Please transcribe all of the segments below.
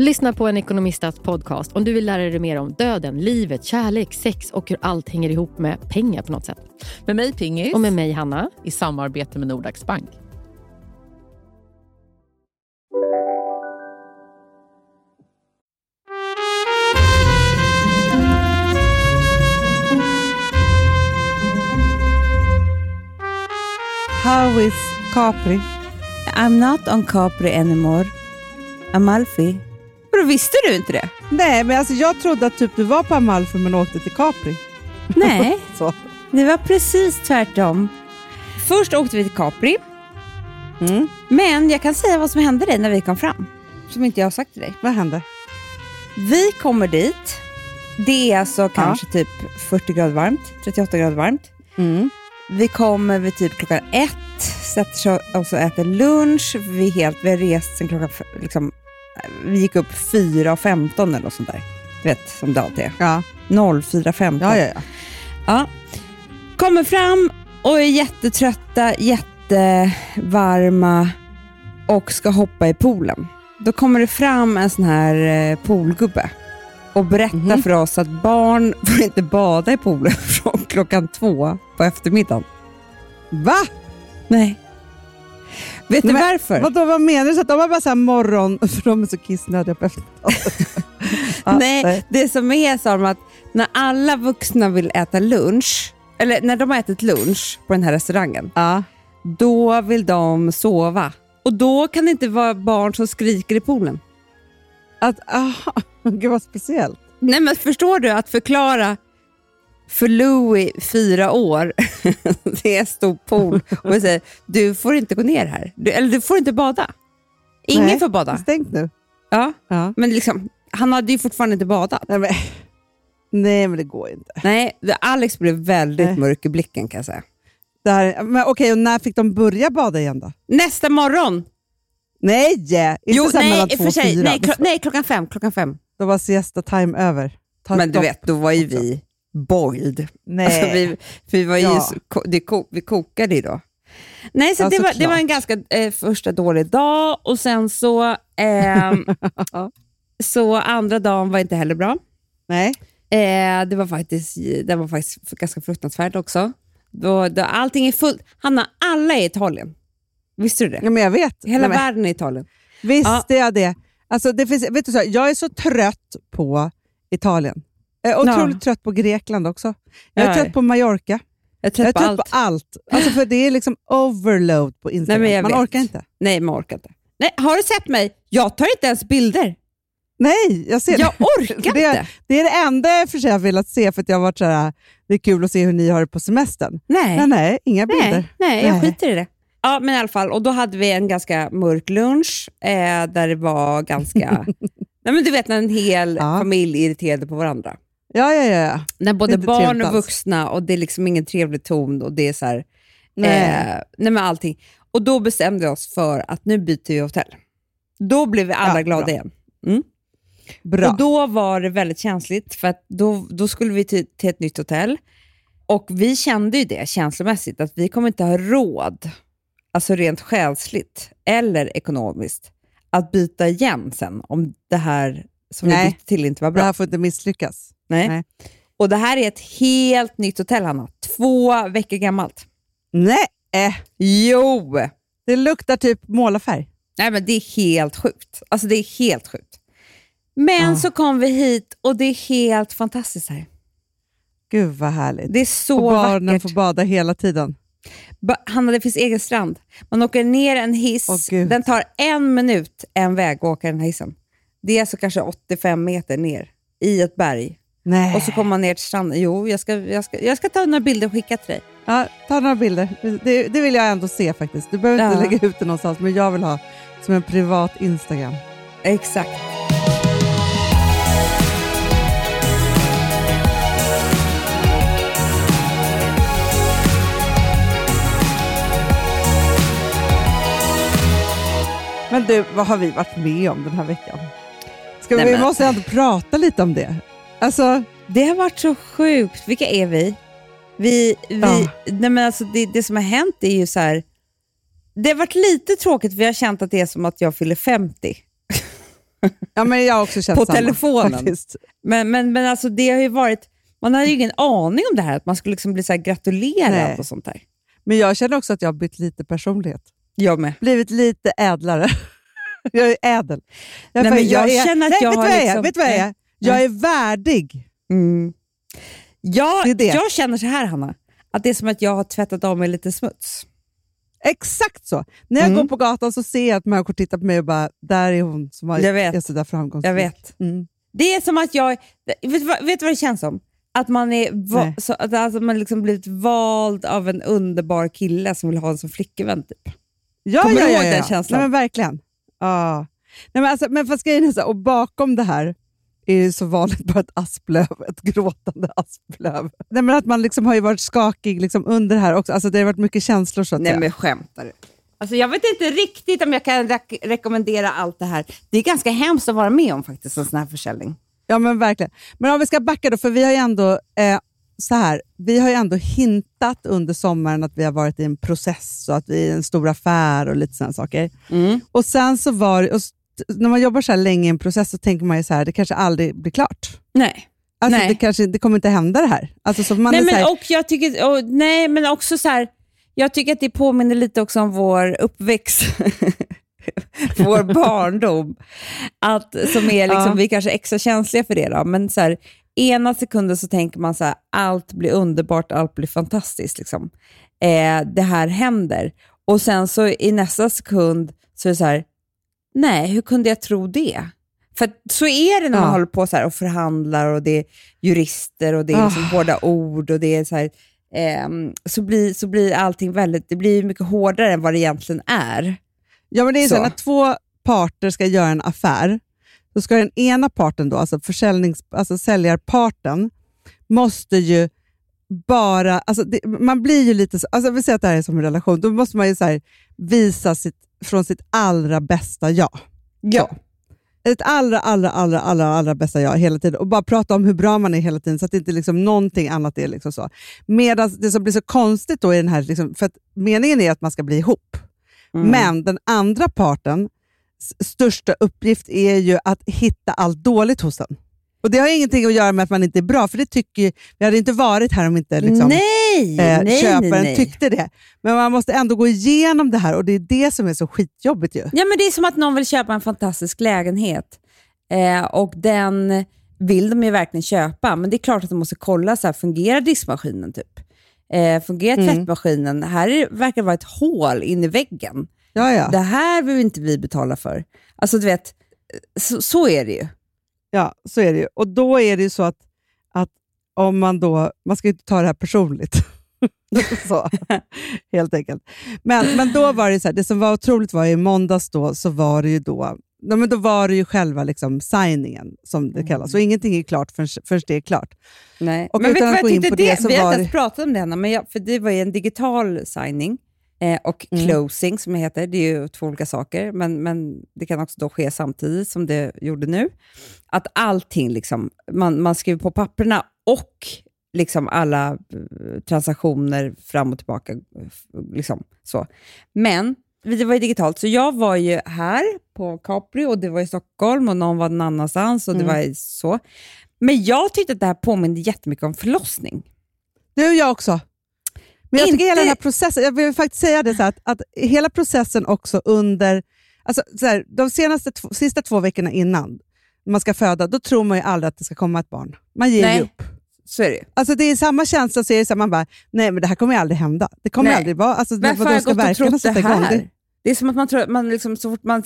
Lyssna på en ekonomistats podcast om du vill lära dig mer om döden, livet, kärlek, sex och hur allt hänger ihop med pengar på något sätt. Med mig Pingis. Och med mig Hanna. I samarbete med Nordax Bank. How is Capri? I'm not on Capri anymore. Amalfi. Vadå, visste du inte det? Nej, men alltså jag trodde att typ du var på Amalfi men åkte till Capri. Nej, det var precis tvärtom. Först åkte vi till Capri, Mm. men jag kan säga vad som hände dig när vi kom fram. Som inte jag har sagt till dig. Vad hände? Vi kommer dit. Det är alltså kanske typ 40 grader varmt, 38 grader varmt. Mm. Vi kommer vid typ klockan ett, sätter sig och äter lunch. Vi, helt, vi har rest sen klockan... Liksom, vi gick upp 4.15 eller något sånt där. Du vet, som det alltid är. Ja. 04.15. Ja, ja, ja. Ja. Kommer fram och är jättetrötta, jättevarma och ska hoppa i poolen. Då kommer det fram en sån här eh, poolgubbe och berättar Mhm. för oss att barn får inte bada i poolen från klockan två på eftermiddagen. Va? Nej. Vet du men varför? Vadå, vad menar du? Så att de har bara så här morgon, för de är så kissnödiga på eftermiddagen. Nej, det som är så att när alla vuxna vill äta lunch, eller när de har ätit lunch på den här restaurangen, Ja. då vill de sova. Och då kan det inte vara barn som skriker i poolen. Att, aha, gud vad speciellt. Nej men förstår du att förklara för Louis, fyra år, det är stor pool och vi säger du får inte gå ner här. Du, eller du får inte bada. Ingen Nej, får bada. Stängt nu. Ja, Ja. men liksom, han hade ju fortfarande inte badat. Nej, men, nej, men det går inte. Nej, Alex blev väldigt Nej. mörk i blicken kan jag säga. Det här, men okej, och när fick de börja bada igen då? Nästa morgon. Nej! Inte Jo, här nej, mellan två och fyra. Nej, klo- nej, klockan fem. Klockan fem. Då var siesta time över. Ta Men du vet, då var ju vi boiled. Nej. Alltså, vi, vi, var Ja. så, det vi kokade ju då. Nej, så Ja, det, var, det var en ganska eh, första dålig dag och sen så, ehm, så andra dagen var inte heller bra. Nej. Eh, det var faktiskt, det var faktiskt ganska fruktansvärt också. Då, då allting är fullt. Hanna, alla är i Italien. Visste du det? Ja, men jag vet. Hela Nej, världen är i Italien. visste jag det. Alltså, det finns, vet du så, jag är så trött på Italien. Jag är otroligt Ja. trött på Grekland också. Jag är Ja. trött på Mallorca. Jag är trött Jag är på trött allt. på allt. Alltså, för det är liksom overload på Instagram. Nej, Man vet. orkar inte. Nej, man orkar inte. Nej, har du sett mig? Jag tar inte ens bilder. Nej, jag ser Jag det. orkar det, inte. det är det enda jag för sig har velat se, för att jag har varit så här, det är kul att se hur ni har det på semestern. Nej. Nej, nej, inga bilder. Nej, nej, jag Nej. skiter i det. Ja, men i alla fall. Och då hade vi en ganska mörk lunch eh, där det var ganska... nej, men du vet när en hel Ja. familj irriterade på varandra. Ja, ja, ja. När både barn och vuxna och det är liksom ingen trevlig ton och det är så här... Nej. Eh, nej, men allting. Och då bestämde vi oss för att nu byter vi hotell. Då blev vi alla Ja, glada bra. igen. Mm. Bra. Och då var det väldigt känsligt, för att då, då skulle vi till, till ett nytt hotell. Och vi kände ju det känslomässigt, att vi kommer inte ha råd, alltså rent själsligt eller ekonomiskt, att byta igen sen om det här som vi Nej. bytte till inte var det bra. här får inte misslyckas. Nej. nej. Och det här är ett helt nytt hotell, Hanna. Två veckor gammalt. Nej, eh, Jo! det luktar typ målarfärg. Nej, men det är helt sjukt. Alltså det är helt sjukt. Men Ah. så kom vi hit och det är helt fantastiskt här. Gud vad härligt. Det är så och barnen vackert. får bada hela tiden. Ba- Hanna, det finns egen strand. Man åker ner en hiss. Gud. den tar en minut en väg att åka den här hissen. Det är alltså kanske 85 meter ner i ett berg. Nej. Och så kommer man ner till stranden. Jo, jag ska, jag ska, jag ska ta några bilder och skicka till dig. Ja, ta några bilder. Det, det vill jag ändå se faktiskt. Du behöver inte Ja. lägga ut det någonstans, men jag vill ha som en privat Instagram. Exakt. Men du, vad har vi varit med om den här veckan? Ska Nej, vi men- måste ändå prata lite om det. Alltså, Det har varit så sjukt. Vilka är vi? Vi, vi Ja. nej men alltså det, det som har hänt är ju så här. Det har varit lite tråkigt för jag har känt att det är som att jag fyller 50. ja, men jag har också känt På samma, telefonen. Faktiskt. Men, men, men alltså det har ju varit, man hade ju ingen aning om det här, att man skulle liksom bli så här gratulerad Nej. och sånt där. Men jag känner också att jag har bytt lite personlighet. Jag med. Blivit lite ädlare. jag är ädel. Jag, Nej, men jag är, känner att nej, jag vet har vad jag är? liksom- Vet du vad jag är? Jag är värdig. Mm. Jag, Det är det. jag känner så här, Hanna, att det är som att jag har tvättat av mig lite smuts. Exakt så. När jag Mm. går på gatan så ser jag att människor tittar på mig och bara, där är hon som har, Jag vet. är sådär framgångsrik. Jag vet. Mm. Det är som att jag... Vet vet du vad det känns som? Att man är va, så, att alltså man liksom blivit vald av en underbar kille som vill ha en som flickvän. Typ. Ja, Kommer ja, du ja, ihåg ja, den ja. känslan? Nej, men verkligen. Ja. Nej, men, alltså, men fast grejen är så här, och bakom det här är ju så vanligt bara ett asplöv, ett gråtande asplöv. Nej, men att man liksom har ju varit skakig liksom under det här också. Alltså, det har varit mycket känslor så att säga. men skämtar du? Alltså, jag vet inte riktigt om jag kan rek- rekommendera allt det här. Det är ganska hemskt att vara med om faktiskt, en sån här försäljning. Ja, men verkligen. Men om vi ska backa då, för vi har ju ändå, eh, så här, vi har ju ändå hintat under sommaren att vi har varit i en process och att vi är i en stor affär och lite sådana saker. Och sen så var och när man jobbar så här länge i en process så tänker man ju så här, det kanske aldrig blir klart. Nej. Alltså, Nej. det, kanske, det kommer inte hända det här. Alltså, så man Nej, är så men, här, och jag tycker, och, nej, men också så här, jag tycker att det påminner lite också om vår uppväxt. vår barndom. Att, som är liksom, Ja. Vi kanske är extra känsliga för det, då, men så här, ena sekunden så tänker man så här, allt blir underbart, allt blir fantastiskt. Liksom. Eh, det här händer. Och sen så i nästa sekund så är det så här, nej, hur kunde jag tro det? För så är det när man Ja. håller på så och förhandlar och det är jurister och det är liksom Ah. hårda ord och det är så här, ehm, så, blir, så blir allting väldigt, det blir mycket hårdare än vad det egentligen är. ja, men det är så. så. när två parter ska göra en affär, då ska den ena parten, då, alltså, försäljnings, alltså säljarparten, måste ju bara... Alltså det, man blir ju lite... så- Alltså vi säger att det här är som en relation, då måste man ju så visa sitt, från sitt allra bästa jag. Ja. ett allra, allra, allra, allra, allra bästa jag hela tiden och bara prata om hur bra man är hela tiden så att inte liksom någonting annat är liksom så. Medan det som blir så konstigt då i den här, liksom, för att meningen är att man ska bli ihop, Mm. men den andra parten största uppgift är ju att hitta allt dåligt hos den. Och Det har ingenting att göra med att man inte är bra, för det tycker ju, vi hade inte varit här om inte liksom, nej, eh, nej, köparen nej, tyckte det. Men man måste ändå gå igenom det här och det är det som är så skitjobbigt ju. Ja, men det är som att någon vill köpa en fantastisk lägenhet eh, och den vill de ju verkligen köpa, men det är klart att de måste kolla, så här, fungerar diskmaskinen? Typ? Eh, fungerar Mm. tvättmaskinen? Här är, verkar det vara ett hål in i väggen. Ja, ja. Det här vill inte vi betala för. Alltså du vet, så, så är det ju. Ja, så är det ju. Och då är det ju så att, att om man då, man ska ju inte ta det här personligt. så, helt enkelt. Men, men då var det så här, det som var otroligt var i måndags då, så var det ju då, ja, men då var det ju själva liksom signingen, som det kallas. Och ingenting är klart förrän, förrän det är klart. Nej. Och men vet du vad jag tyckte det det? så Vi har inte ens pratat om det, Hanna, men jag, för det var ju en digital signing eh, och Mm. closing som det heter. Det är ju två olika saker, men, men det kan också då ske samtidigt som det gjorde nu. Att allting, liksom, man, man skriver på papperna och liksom alla eh, transaktioner fram och tillbaka. Liksom, så. Men det var ju digitalt, så jag var ju här på Capri och det var i Stockholm och någon var någon annanstans och det Mm. var så. Men jag tyckte att det här påminde jättemycket om förlossning. Det och jag också. Men jag tycker Inte- hela den här processen, jag vill faktiskt säga det så här, att, att hela processen också under, alltså så här, de senaste två, sista två veckorna innan man ska föda, då tror man ju aldrig att det ska komma ett barn. Man ger Nej. ju upp. Så är det. Alltså det är samma känsla, så är det så här, man bara, nej men det här kommer ju aldrig hända. Det kommer Nej. aldrig vara, alltså Varför har jag gått och trott det sätta igång? här? Det, är som att man tror, man liksom, så fort man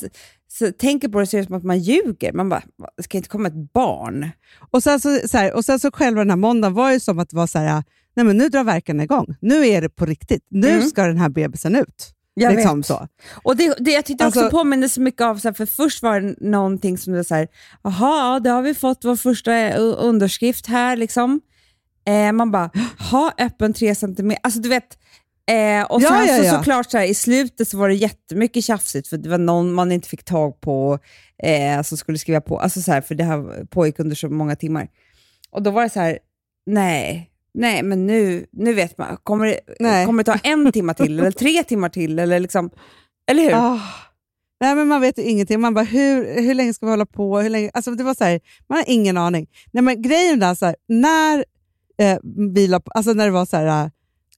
tänker på det så är det som att man ljuger. Man bara, "Va, det ska inte komma ett barn. och, sen så, så här, och sen så själva den här måndagen var ju som att det var så här, nej men nu drar verkarna igång. Nu är det på riktigt. Nu Mm. ska den här bebisen ut. Jag liksom vet. så. Och det, det, jag tyckte också Alltså- påminner så mycket av, så här, för först var det någonting som så här, jaha, det har vi fått vår första eh, underskrift här. liksom. Eh, man bara, ha öppen tre centimeter. Alltså du vet, Eh, och Ja, sen ja, så, ja. såklart så här, i slutet så var det jättemycket tjafsigt för det var någon man inte fick tag på eh, som skulle skriva på, alltså så här, för det här pågick under så många timmar. Och då var det så här, nej, nej men nu, nu vet man, kommer det, Nej. kommer det ta en timme till eller tre timmar till? Eller, liksom, eller hur? Ah. Nej, men man vet ju ingenting. Man bara, hur, hur länge ska vi hålla på? Hur länge? Alltså, det var så här, man har ingen aning. Nej, men grejen där, så här, när, eh, vi la, alltså när det var så här,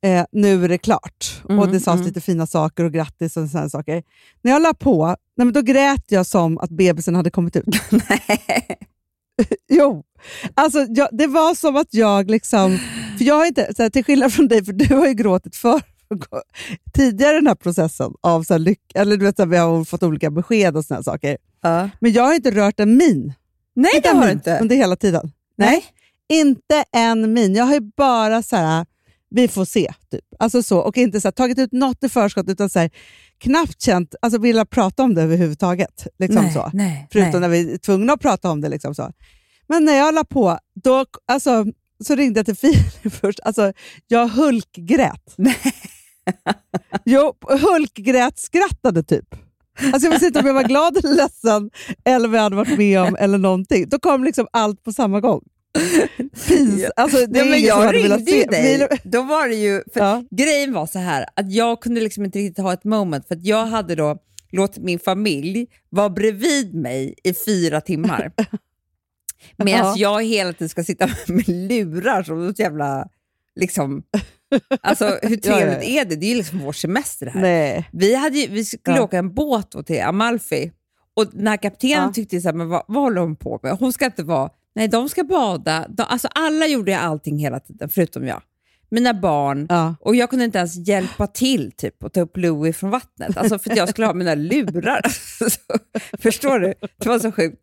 eh, nu är det klart och Mm, det sades mm. lite fina saker och grattis och sådana saker. När jag la på, nej, men då grät jag som att bebisen hade kommit ut. Jo, alltså, jag, det var som att jag liksom... För jag har inte, så här, till skillnad från dig, för du har ju gråtit för tidigare i den här processen av så här, lyck, eller du vet, så här, vi har fått olika besked och såna saker. Ja. Men jag har inte rört en min. Nej, det har du min inte. Under hela tiden. Nej. Inte en min. Jag har ju bara så här, vi får se, typ. Alltså så, och inte så här, tagit ut något i förskott, utan så här, knappt känt, alltså vilja prata om det överhuvudtaget. Liksom nej, så. nej, Förutom nej. när vi är tvungna att prata om det. Liksom så. Men när jag la på, då, alltså, så ringde jag till Filip först. Alltså, jag hulkgrät. Jo, hulkgrät skrattade typ. Alltså jag visste inte om jag var glad eller ledsen eller vad jag hade varit med om eller någonting. Då kom liksom allt på samma gång. Alltså, det är men jag ringde ju dig. Då var det ju, Ja. Grejen var så här, att jag kunde liksom inte riktigt ha ett moment, för jag hade då låtit min familj vara bredvid mig i fyra timmar. Medan Ja. jag hela tiden ska sitta med lurar som något jävla... Liksom, alltså, hur Ja, trevligt ja, är det? Det är ju liksom vår semester det här. Nej. Vi, hade ju, vi skulle Ja. åka en båt till Amalfi och den här kaptenen Ja. tyckte så här, men vad, vad håller hon på med? Hon ska inte vara... Nej, de ska bada. De, alltså alla gjorde allting hela tiden, förutom jag. Mina barn. Ja. Och jag kunde inte ens hjälpa till typ, och ta upp Louis från vattnet. Alltså för att jag skulle ha mina lurar. Så, förstår du? Det var så sjukt.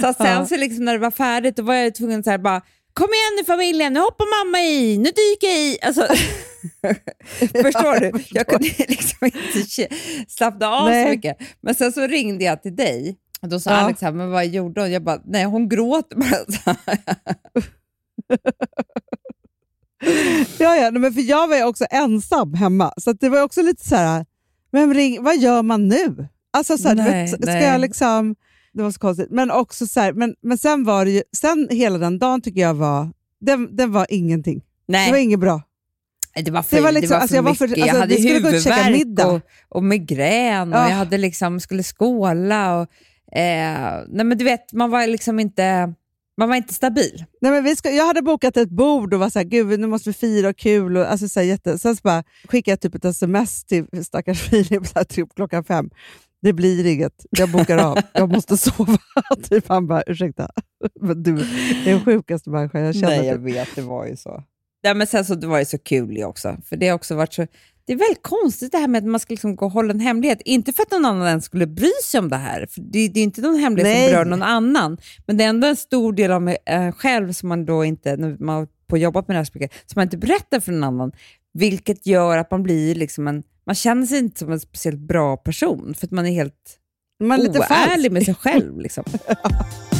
Så att sen Ja. så liksom, när det var färdigt, då var jag tvungen så här bara Kom igen nu familjen, nu hoppar mamma i, nu dyker jag i. Alltså, förstår du? Jag kunde liksom inte slappna av Nej. så mycket. Men sen så ringde jag till dig då sa Ja. Alex, här, men vad gjorde hon? Jag bara, nej hon gråter bara. Ja, ja, men för jag var ju också ensam hemma, så det var också lite så här, vem ring, vad gör man nu? Alltså så här, Nej, vet, ska nej. jag liksom, det var så konstigt. Men också så här, men, men sen var det ju, sen hela den dagen tycker jag var, den, den var ingenting. Nej. Det var inget bra. Det var för, Det var det liksom- var för alltså jag var för- mycket. alltså, jag hade huvudvärk och, och migrän och Ja. jag hade liksom, skulle skåla. Och, eh, nej men du vet, man var liksom inte, man var inte stabil. Nej, men vi ska, jag hade bokat ett bord och var så här, gud nu måste vi fira och kul. Och, alltså, så här, jätte, sen så bara skickade jag typ ett sms till stackars Filip så här, typ klockan fem. Det blir inget, jag bokar av, jag måste sova. typ, han bara, ursäkta, men du är den sjukaste människan jag känner. Nej, jag typ. vet, det var ju så. Nej, men sen så det var det så kul också, för det har också varit så... Det är väldigt konstigt det här med att man ska liksom gå och hålla en hemlighet. Inte för att någon annan ens skulle bry sig om det här, för det, det är inte någon hemlighet Nej. som berör någon annan. Men det är ändå en stor del av mig eh, själv som man då inte, när man på jobbat med det här så mycket, som man inte berättar för någon annan. Vilket gör att man blir liksom en... Man känner sig inte som en speciellt bra person, för att man är helt Man är lite oärlig med sig själv. Liksom.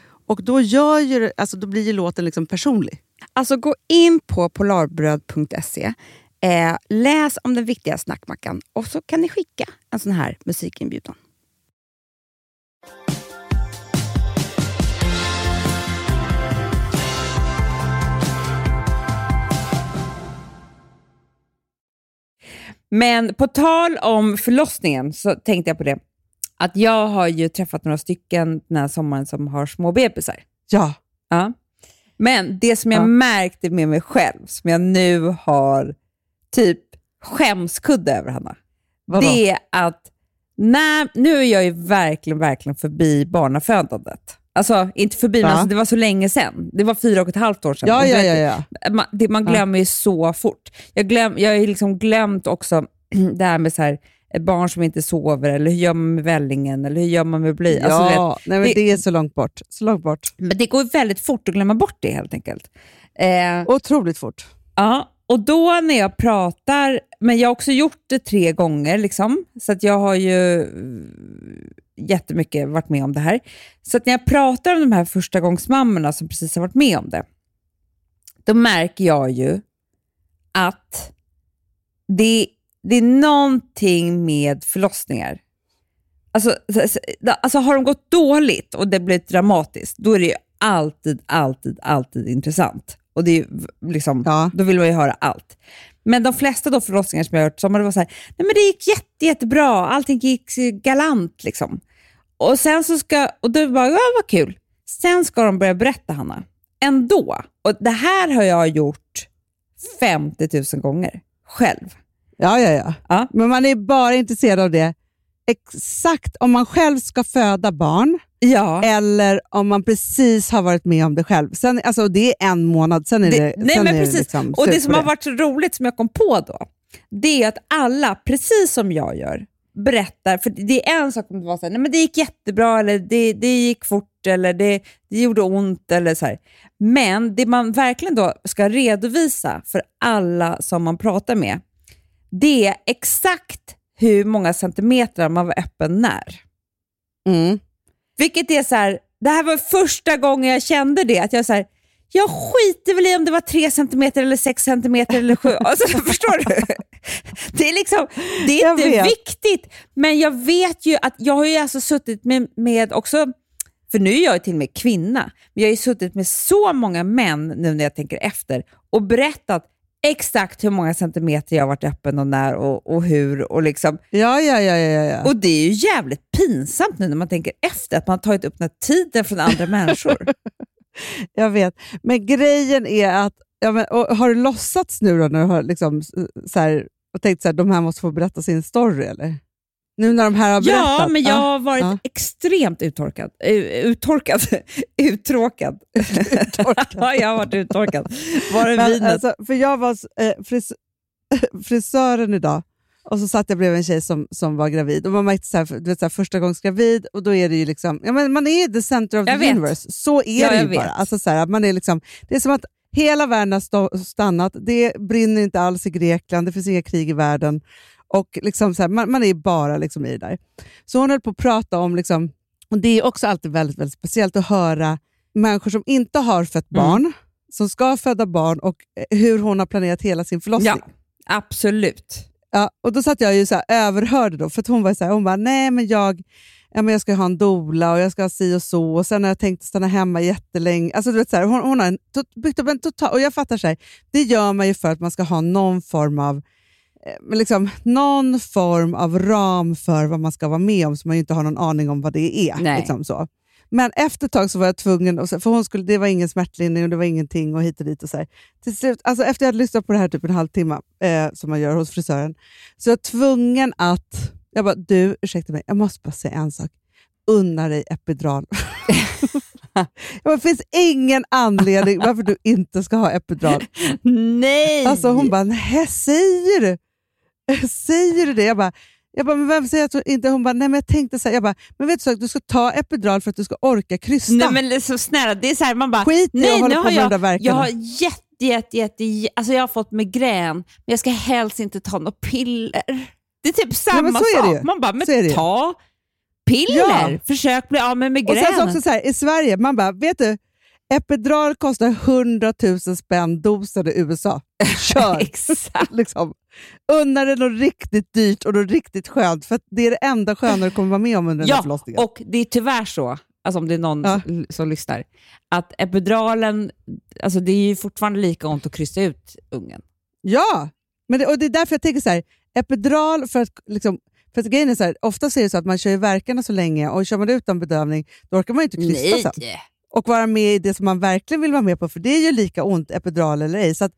Och då, gör ju, alltså, då blir ju låten liksom personlig. Alltså gå in på polarbröd.se, eh, läs om den viktiga snackmackan och så kan ni skicka en sån här musikinbjudan. Men på tal om förlossningen så tänkte jag på det. Att jag har ju träffat några stycken den här sommaren som har små bebisar. Ja. Ja. Men det som jag Ja. märkte med mig själv, som jag nu har typ skämskudde över, Hanna, Vadå? det är att när, nu är jag ju verkligen, verkligen förbi barnafödandet. Alltså, inte förbi, men Ja. alltså, det var så länge sedan. Det var fyra och ett halvt år sedan. Ja, ja, ja, ja. Man, det, man glömmer ju så fort. Jag, glöm, jag har ju liksom glömt också det här med så här, barn som inte sover, eller hur gör man med vällingen, eller hur gör man med bly? Alltså, du vet, ja, nej, men det- det, är så långt bort. Så långt bort. men det går väldigt fort att glömma bort det helt enkelt. Eh, Otroligt fort. ja, och då när jag pratar, men jag har också gjort det tre gånger, liksom, så att jag har ju mm, jättemycket varit med om det här. Så att när jag pratar om de här första gångsmammorna som precis har varit med om det, då märker jag ju att det, det är någonting med förlossningar. Alltså, så- så- alltså har de gått dåligt och det blivit dramatiskt, då är det ju alltid, alltid, alltid intressant. Och det är liksom, Ja. Då vill man ju höra allt. Men de flesta då förlossningar som jag har hört, som har det var så här, nej men det gick jätte, jättebra, allting gick galant. Liksom. Och sen så ska, och då bara, ja vad kul. Sen ska de börja berätta, Hanna. Ändå. Och det här har jag gjort 50 000 gånger själv. Ja, ja, ja, Ja. Men man är bara intresserad av det exakt om man själv ska föda barn Ja. eller om man precis har varit med om det själv. Sen, alltså, det är en månad, sen är det, Det- nej, men precis. det liksom Och det som på har varit så roligt som jag kom på då, det är att alla, precis som jag gör, berättar, för det är en sak om det var så här, nej men det gick jättebra, eller det, det gick fort, eller det, det gjorde ont, eller så här. Men det man verkligen då ska redovisa för alla som man pratar med, det är exakt hur många centimeter man var öppen när. Mm. Vilket är så här, det här var första gången jag kände det, att jag så här, jag skiter väl i om det var 3 centimeter eller 6 centimeter eller 7. Alltså, förstår du? Det är, liksom, det är inte viktigt, men jag vet ju att jag har ju alltså suttit med, med också, för nu är jag ju till och med kvinna, men jag har ju suttit med så många män nu när jag tänker efter och berättat exakt hur många centimeter jag har varit öppen och när och, och hur. Och liksom, Ja, ja, ja. ja, ja. och det är ju jävligt pinsamt nu när man tänker efter, att man har tagit upp den här tiden från andra människor. Jag vet. Men grejen är att, ja, men, har du låtsats nu då när du har liksom, så här, och tänkt att de här måste få berätta sin story? eller? Nu när de här har berättat? ja, men jag har varit ja. extremt uttorkad. Uh, uttorkad? Uttråkad. ja, jag har varit uttorkad. Var är Men, vinet? alltså, för jag var eh, fris frisören idag och så satt jag bredvid en tjej som, som var gravid. Och man märkte så här, du vet, så här, första gångs gravid och då är det ju liksom, ja, men man är the center of Jag the vet. universe. Så är Ja, det ju jag vet. bara. Alltså, så här, man är liksom, det är som att hela världen har stannat. Det brinner inte alls i Grekland, det finns inga krig i världen. Och liksom så här, man, man är bara liksom i det där. Så hon höll på att prata om, liksom, och det är också alltid väldigt, väldigt speciellt att höra människor som inte har fött Mm. barn, som ska föda barn och eh, hur hon har planerat hela sin förlossning. Ja, absolut. Ja, och då satt jag ju så här, överhörde då, för att hon var så här, hon bara, nej men jag, ja, men jag ska ha en dola och jag ska ha si och så och sen har jag tänkt stanna hemma jättelänge. Alltså, du vet, så här, hon, hon har en, byggt upp en total, och jag fattar så här, det gör man ju för att man ska ha någon form av men liksom, någon form av ram för vad man ska vara med om, så man ju inte har någon aning om vad det är. Nej. Liksom så. Men efter ett tag så var jag tvungen, för hon skulle, det var ingen smärtlindring och det var ingenting och hit och dit. Och så här. Till slut, alltså efter jag hade lyssnat på det här typ en halvtimme, eh, som man gör hos frisören, så jag var tvungen att... Jag bara, du, ursäkta mig, jag måste bara säga en sak. Unna dig epidural. jag bara, det finns ingen anledning varför du inte ska ha epidural. Nej! Alltså hon bara, nej säger du? Säger du det? Jag bara, jag bara, men vem säger att du inte... Hon bara, nej men jag tänkte så här, jag bara, men vet du så, du ska ta epidural för att du ska orka krysta. Nej men så snälla, det är så här, man bara, Skit i att nej hålla nu på har med jag, de där verkarna. jag har jätte, jätte, jätte, jä- alltså jag har fått migrän, men jag ska helst inte ta några piller. Det är typ samma det sak. Man bara, men ta piller, Ja. försök bli av med Och migrän. sen så också så här, i Sverige, man bara, vet du, epidural kostar 100 000 spänn dosen i USA. Kör! Exakt. liksom. Unna dig något riktigt dyrt och något riktigt skönt, för det är det enda sköna du kommer vara med om under den här Ja, förlossningen. och det är tyvärr så, alltså om det är någon Ja. som- som lyssnar, att epiduralen, alltså det är ju fortfarande lika ont att krysta ut ungen. Ja, men det, och det är därför jag tänker så här, epidural, för att, liksom, för att grejen är så här, ofta är det så att man kör ju verkarna så länge och kör man utan bedövning, då orkar man ju inte krysta sen. Och vara med i det som man verkligen vill vara med på, för det är ju lika ont, epidural eller ej. Så att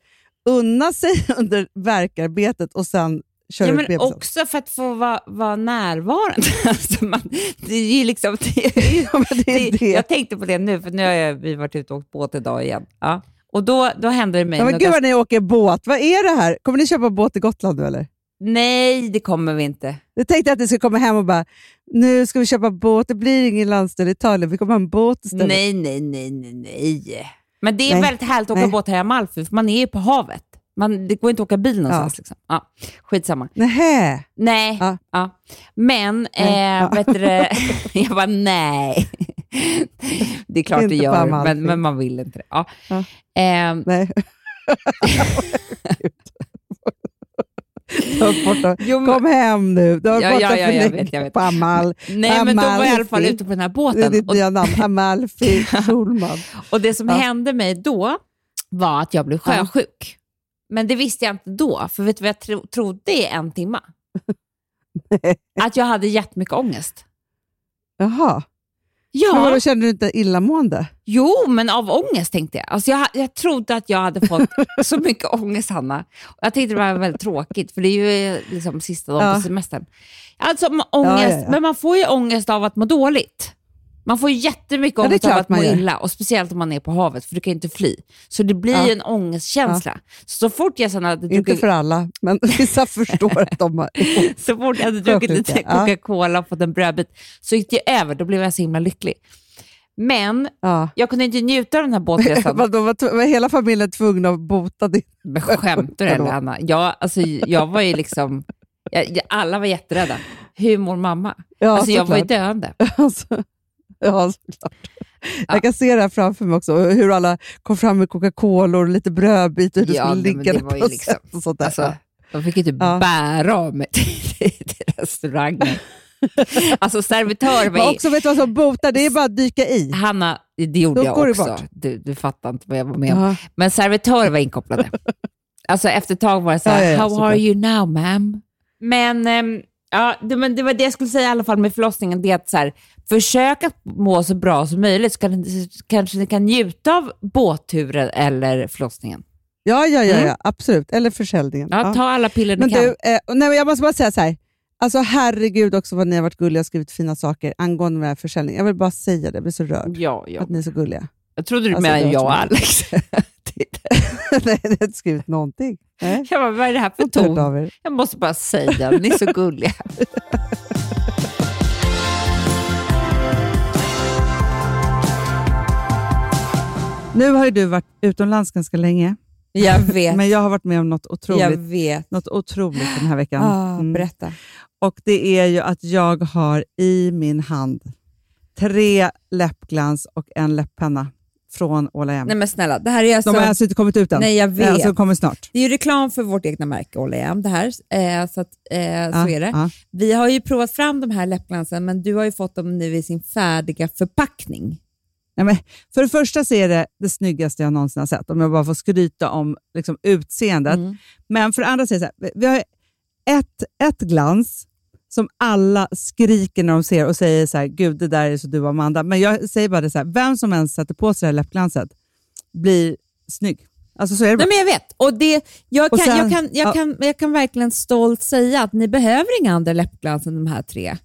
unna sig under verkarbetet och sen köra Ja, ut men bebisen. också för att få vara, vara närvarande. alltså man, det är ju liksom, det Ja, det det. Jag tänkte på det nu, för nu har jag, vi varit ute och åkt båt idag igen. Ja. Och då, då hände det mig Ja, men gud vad ni åker båt. Vad är det här? Kommer ni köpa båt i Gotland nu eller? Nej, det kommer vi inte. Jag tänkte att ni skulle komma hem och bara, nu ska vi köpa båt, det blir ingen landställe i Italien, vi kommer ha en båt istället. Nej, nej, nej, nej, nej. Men det är Nej. väldigt härligt att åka Nej. båt här i Amalfi, för man är ju på havet. Man, det går inte att åka bil någonstans. Liksom. Ja, skitsamma. Nähä. Nej, Ja. ja. men Nej, eh, ja. vet du, det, jag bara nej. Det är klart det Inte på gör, men, men man vill inte det. Ja. Ja. Ehm, Nej. Ta bort dem. jo, men, Kom hem nu, du har Ja, varit ja, borta ja, för jag länge vet, jag vet. på Amal. nej, men då var jag i alla fall Amalfi. ute på den här Det är båten. ditt Och, nya namn, Amalfi Schulman. och det som Ja. hände mig då var att jag blev Ja. sjösjuk. Men det visste jag inte då, för vet du vad jag tro, trodde i en timme? Att jag hade jättemycket ångest. Jaha. Ja. Men vadå, kände du inte illamående? Jo, men av ångest tänkte jag. Alltså jag. Jag trodde att jag hade fått så mycket ångest, Hanna. Jag tyckte det var väldigt tråkigt, för det är ju liksom sista dagen Ja. på semestern. Alltså ångest, ja, ja. men man får ju ångest av att må dåligt. Man får jättemycket Ja, ångest av att må illa, och speciellt om man är på havet, för du kan inte fly. Så det blir Ja. en ångestkänsla. Så fort jag sen hade Inte druckit, för alla, men vissa förstår att de har... så fort jag hade druckit lite ja. Coca-Cola och fått en brödbit, så gick det över. Då blev jag så himla lycklig. Men Ja. jag kunde inte njuta av den här båtresan. Vadå, var, var hela familjen tvungen att bota din... Men skämtar du eller. Anna? Jag, alltså, jag var ju liksom... Jag, alla var jätterädda. Hur mår mamma? Ja, alltså, jag var ju döende. Alltså, ja, såklart. Jag kan se det här framför mig också, hur alla kom fram med Coca-Cola och lite brödbit och du Ja, skulle men ligga var ju på liksom- sätt och sånt där. Alltså, de fick ju typ Ja. bära av mig till, till restaurangen. alltså servitör Men var ju... också, vet du vad som botar? Det är bara att dyka i. Hanna, det gjorde Då jag också. Du, du fattar inte vad jag var med om. Ja. Men servitörer var inkopplade. alltså efter ett tag var det så här, Ja, ja, how såklart. are you now ma'am? Men, ehm, ja, det, men det var det jag skulle säga i alla fall med förlossningen, det är att så här, försök att må så bra som möjligt så kan, ni- kanske ni kan njuta av båtturen eller förlossningen. Ja, ja, ja, Mm. ja, absolut. Eller försäljningen. Ja, Ja. Ta alla piller Men ni kan. du, eh, nej, men jag måste bara säga så här. Alltså herregud också vad ni har varit gulliga och skrivit fina saker angående den här försäljningen. Jag vill bara säga det, jag blir så rörd ja, ja. att ni är så gulliga. Jag trodde du Alltså, menade jag och Alex. nej, jag har inte skrivit någonting. Nej. jag bara, vad är det här för ton? Jag måste bara säga, ni är så gulliga. Nu har ju du varit utomlands ganska länge, Jag vet. men jag har varit med om något otroligt, jag vet. något otroligt den här veckan. Ah, Mm. Berätta. Och det är ju att jag har i min hand tre läppglans och en läpppenna från Åla Nej men snälla, det här är alltså... De har alltså inte kommit ut än. Nej, jag Eh, vet. Alltså, de kommer snart. Det är ju reklam för vårt egna märke All det här. Eh, så att, eh, så är det. Ja. Vi har ju provat fram de här läppglansen, men du har ju fått dem nu i sin färdiga förpackning. Nej, men för det första så är det det snyggaste jag någonsin har sett, om jag bara får skryta om liksom, utseendet. Mm. Men för det andra så är det så här, vi har ett, ett glans som alla skriker när de ser och säger så här, gud det där är så du och Amanda. Men jag säger bara det så här, vem som ens sätter på sig det här läppglanset blir snygg. Alltså så är det bara. Nej, men jag vet. Och det, jag, Och kan, sen- jag, kan, jag, ja. kan, jag kan verkligen stolt säga att ni behöver inga andra läppglans än de här tre.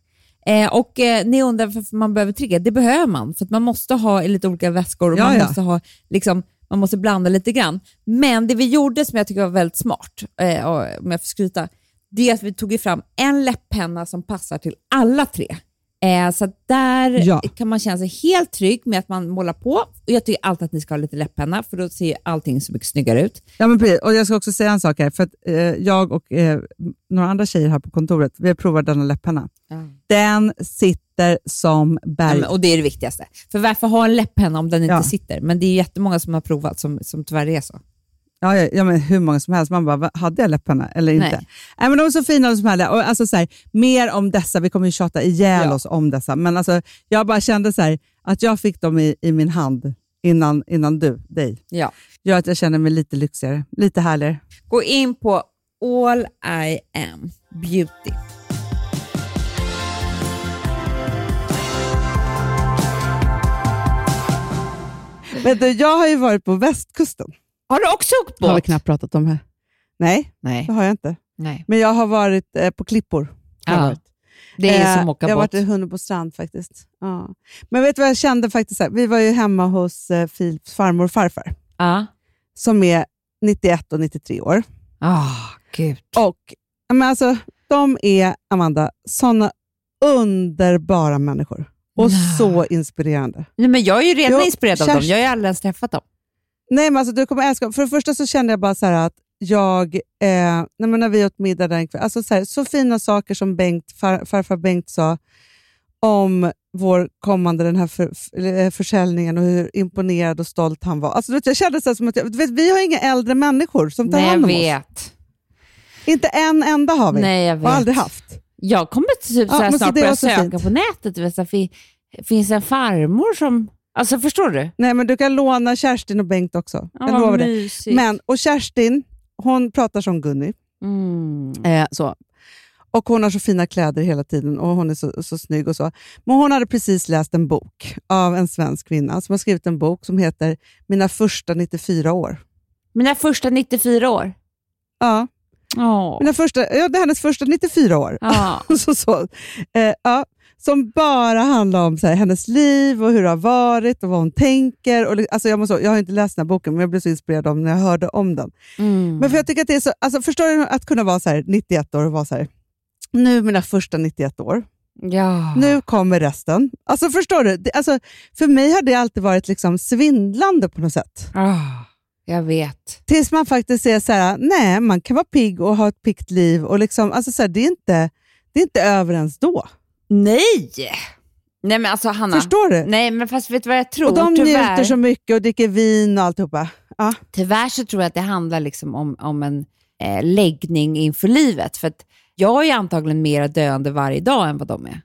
Eh, och eh, Ni undrar varför man behöver tre. Det behöver man, för man måste ha lite olika väskor och Ja, man, ja. Måste ha, liksom, man måste blanda lite grann. Men det vi gjorde som jag tycker var väldigt smart, eh, om jag får skryta, det är att vi tog fram en läpppenna som passar till alla tre. Eh, så där Ja. kan man känna sig helt trygg med att man målar på. Och Jag tycker alltid att ni ska ha lite läpppenna, för då ser allting så mycket snyggare ut. Ja, men precis. Och jag ska också säga en sak här, för att eh, jag och eh, några andra tjejer här på kontoret, vi har provat denna läppenna. Den sitter som Ja, berg. men, och det är det viktigaste. För varför ha en läpppenna om den inte Ja. sitter? Men det är jättemånga som har provat som, som tyvärr är så. Ja, ja, men hur många som helst. Man bara, "Va, hade jag läpparna eller inte? Nej. Nej. men de är så fina de. Och alltså, så här, mer om dessa, vi kommer ju tjata ihjäl Ja. oss om dessa. Men alltså, jag bara kände så här, att jag fick dem i, i min hand innan, innan du, dig, Ja. gör att jag känner mig lite lyxigare, lite härligare. Gå in på All I am beauty. Men du, jag har ju varit på västkusten. Har du också åkt har vi båt? knappt pratat om här. Nej, Nej. det har jag inte. Nej. Men jag har varit eh, på klippor. Har jag Ja, varit. det är Eh, som att åka Jag har båt. varit i Hunnebo strand faktiskt. Ja. Men vet du vad jag kände faktiskt? Här? Vi var ju hemma hos eh, Filips farmor och farfar, Ja. som är 91 och 93 år. Ah, gud. Och ja, men alltså, De är, Amanda, såna underbara människor. Och Nej. så inspirerande. Nej, men jag är ju redan Jo, inspirerad av dem. Kerstin- Jag har ju aldrig ens träffat dem. Nej, men alltså, du kommer älska. För det första så kände jag bara så att jag, eh, nej, när vi åt middag den kvällen, alltså så, här, så fina saker som Bengt, far, farfar Bengt sa om vår kommande den här för, för, eh, försäljningen och hur imponerad och stolt han var. Alltså, du vet, jag kände så som att jag, vet, vi har inga äldre människor som tar Nej, jag hand om oss. vet. Inte en enda har vi. Nej, jag vet. Har aldrig haft. Jag kommer typ Ja, så här men så snart börja söka fint. på nätet. Du vet, så finns en farmor som... Alltså förstår du? Nej, men du kan låna Kerstin och Bengt också. Ja, jag lovar det. Men, och Kerstin, hon pratar som Gunni. Mm. Eh, så. Och Hon har så fina kläder hela tiden och hon är så, så snygg och så. Men hon hade precis läst en bok av en svensk kvinna som har skrivit en bok som heter Mina första 94 år. Mina första 94 år. Ja, Åh. mina första, ja, det är hennes första 94 år. Ja. så, så. Eh, ja, som bara handlar om så här, hennes liv och hur det har varit och vad hon tänker. Och, alltså, jag, måste, jag har inte läst den här boken, men jag blev så inspirerad av den när jag hörde om den. Mm. Men för jag tycker att det är så, alltså, förstår du att kunna vara så här, 91 år och vara så här, nu mina första 91 år, ja. nu kommer resten. Alltså förstår du? Det, alltså, för mig har det alltid varit liksom svindlande på något sätt. Ah, jag vet. Tills man faktiskt ser så här, nej, man kan vara pigg och ha ett piggt liv. Och liksom, alltså så här, det, är inte, det är inte över ens då. Nej! Nej men alltså Hanna. Förstår du? Nej men fast vet du vad jag tror? och de tyvärr, njuter så mycket och dricker vin och alltihopa. Ja, tyvärr så tror jag att det handlar liksom om, om en eh, läggning inför livet. För att jag är antagligen mer döende varje dag än vad de är.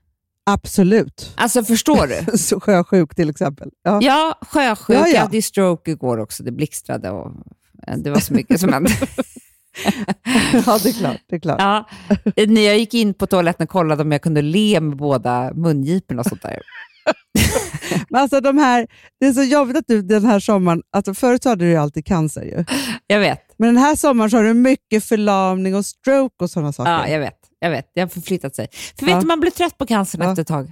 absolut. Alltså förstår du? Så sjösjuk till exempel. Ja. Ja, sjösjuk, Ja, ja. jag hade stroke igår också. Det blixtrade och det var så mycket som hände. ja, det är klart. Det är klart. Ja, när jag gick in på toaletten och kollade om jag kunde le med båda mungiporna och sånt där. Men alltså de här, det är så jobbigt att du den här sommaren, alltså förut hade du ju alltid cancer ju. Jag vet. Men den här sommaren så har du mycket förlamning och stroke och sådana saker. Ja, jag vet. Jag vet. Det har förflyttat sig. För vet Ja. du, man blir trött på cancern Ja. efter ett tag.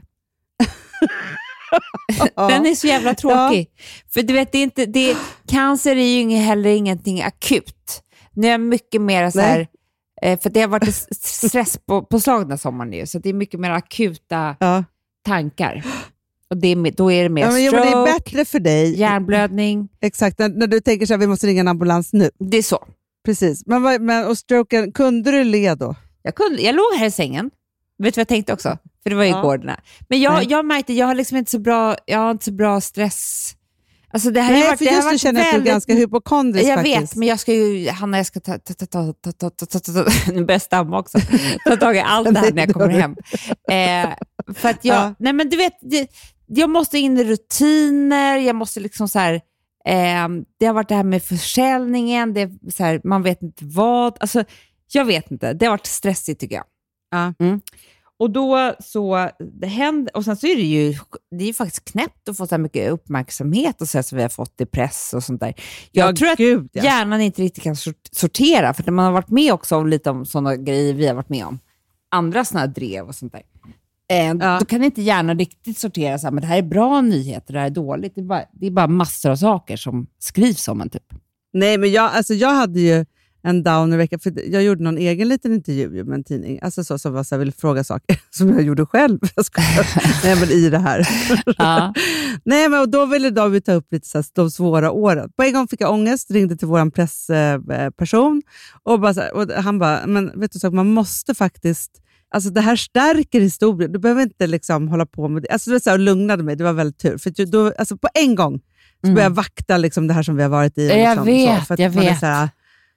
Ja. Den är så jävla tråkig. För du vet, det är inte, det, cancer är ju heller ingenting akut. Nu är jag mycket mer så här, eh, för det har varit stress på, på slag den här sommaren ju, så det är mycket mer akuta Ja. tankar. Och det är, då är det mer Ja, men, jo, men stroke, det är bättre för dig. hjärnblödning. Exakt, när, när du tänker så här, vi måste ringa en ambulans nu. Det är så. Precis. Men, men, och stroken, kunde du le då? Jag, kunde, jag låg här i sängen. Vet du vad jag tänkte också? För det var ju Ja. igår. Men jag, Nej. jag märkte, jag har liksom inte så bra, jag har inte så bra stress. Alltså det här Nej, varit, för just nu känner jag att du är ganska hypokondrisk Jag vet, men jag ska ju, Hanna, jag ska ta, ta, ta, ta, ta, ta, ta, ta, ta, nu börjar jag stamma också, ta tag i allt det här när jag kommer hem. Eh, för att jag, Ja. nej men du vet, jag måste in i rutiner, jag måste liksom så här, eh, det har varit det här med försäljningen, det så här, man vet inte vad, alltså jag vet inte, det har varit stressigt tycker jag. Ja. Mm. Och då så, det händer, och sen så är det ju, det är ju faktiskt knäppt att få så här mycket uppmärksamhet och så som vi har fått i press och sånt där. Jag Ja, tror att gud, ja. hjärnan inte riktigt kan sort- sortera, för när man har varit med också om lite om sådana grejer vi har varit med om, andra sådana här drev och sånt där, eh, Ja. då kan inte hjärnan riktigt sortera så här, men det här är bra nyheter, det här är dåligt. Det är bara, det är bara massor av saker som skrivs om en typ. Nej, men jag, alltså, jag hade ju en downer vecka, för jag gjorde någon egen liten intervju ju med en tidning, alltså så, som var så här, ville fråga saker som jag gjorde själv. Jag. Nej, men i det här. Ja. Nej, men och då ville de ta upp lite så här, de svåra åren. På en gång fick jag ångest, ringde till vår pressperson och, bara så här, och han bara, men vet du så, man måste faktiskt Alltså det här stärker historien. Du behöver inte liksom hålla på med det. Alltså det var så här, lugnade mig. Det var väldigt tur. För då, alltså på en gång så började jag vakta liksom det här som vi har varit i. Mm. Jag liksom, vet, så, för jag man Är vet. så här,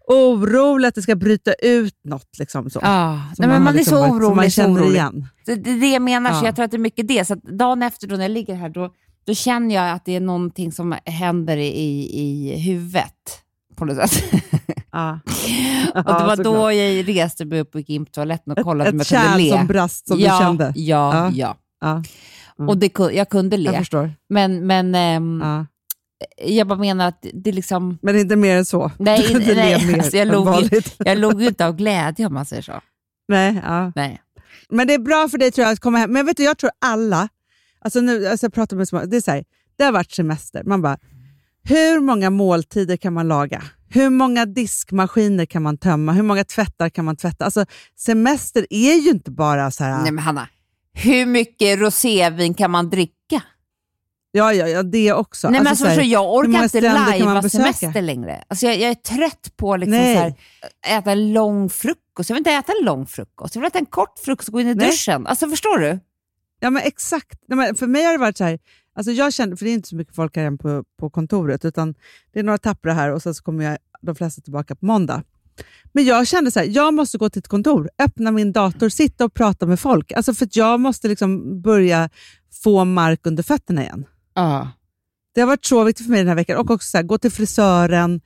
orolig att det ska bryta ut något. Liksom, så. Ja. Nej, men man är liksom så varit- som orolig. man så orolig. igen. Det, det är det jag menar, så Ja. jag tror att det är mycket det. Så dagen efter då när jag ligger här, då, då känner jag att det är någonting som händer i, i huvudet. På något sätt. Ja. och det var då jag reste mig upp och gick in på toaletten och kollade om Ett jag kunde kärl le. som brast som ja, du kände. Ja, Ja. ja. Ja. Mm. Och det, jag kunde Jag le. förstår. Men, men ehm, Ja. Jag bara menar att det liksom... Men inte mer än så. Nej, ler nej mer alltså jag, låg ju, jag låg ju inte av glädje om man säger så. Nej, ja. Nej. Men det är bra för dig tror jag att komma hem. Men vet du, jag tror alla, alltså nu, alltså jag pratar med många, det är så här, det har varit semester. Man bara, hur många måltider kan man laga? Hur många diskmaskiner kan man tömma? Hur många tvättar kan man tvätta? Alltså, semester är ju inte bara så här, Nej men Hanna, hur mycket rosévin kan man dricka? Ja, ja, ja, det också. Nej, men alltså, alltså, så här, jag orkar inte lajva semester längre. Alltså jag, jag är trött på liksom Nej. så här, äta en lång frukost. Jag vill inte äta en lång frukost. Jag vill äta en kort frukost och gå in i Nej. duschen. Alltså förstår du? Ja, men exakt. Nej, men för mig har det varit så här, alltså jag känner, för det är inte så mycket folk här på, på kontoret, utan det är några tappra här och sen så kommer jag, de flesta tillbaka på måndag. Men jag kände så här, jag måste gå till ett kontor, öppna min dator, sitta och prata med folk. Alltså för att jag måste liksom börja få mark under fötterna igen. Ja. Det har varit så viktigt för mig den här veckan. Och också så här, gå till frisören,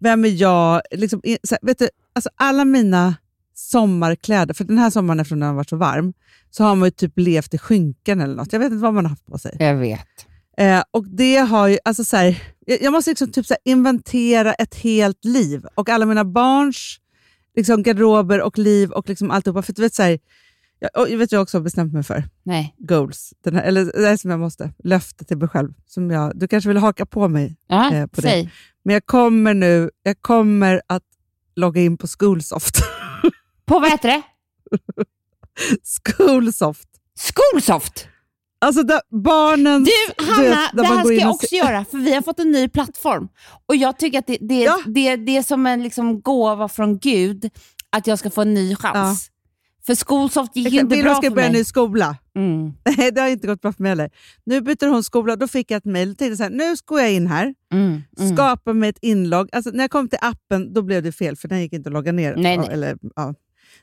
vem är jag? Liksom, så här, vet du, alltså alla mina sommarkläder. För den här sommaren, eftersom den har varit så varm, så har man ju typ levt i skynken eller något. Jag vet inte vad man har haft på sig. Jag vet. Eh, och det har ju, alltså så här, jag, jag måste liksom typ så inventera ett helt liv och alla mina barns liksom garderober och liv och liksom alltihopa. För du vet, så här, jag, jag vet jag också har bestämt mig för. Nej. Goals. Den här, eller det här som jag måste. Löfte till mig själv. Som jag, du kanske vill haka på mig. Ja, Eh, på det. säg. Men jag kommer nu jag kommer att logga in på Schoolsoft. På vad heter det? Schoolsoft. Schoolsoft! Alltså där barnen... Du, Hanna, vet, det här ska jag också göra, för vi har fått en ny plattform. Och Jag tycker att det, det, Ja. det, det är som en liksom gåva från Gud att jag ska få en ny chans. För Schoolsoft gick ju inte bra ska för börja mig. ny skola. Mm, Nej, det har inte gått bra för mig heller. Nu byter hon skola. Då fick jag ett mejl. Tänkte så här, nu går jag in här, mm, mm. skapar mig ett inlogg. Alltså, när jag kom till appen då blev det fel, för den gick inte att logga ner. Nej, Ja, nej. Eller, ja.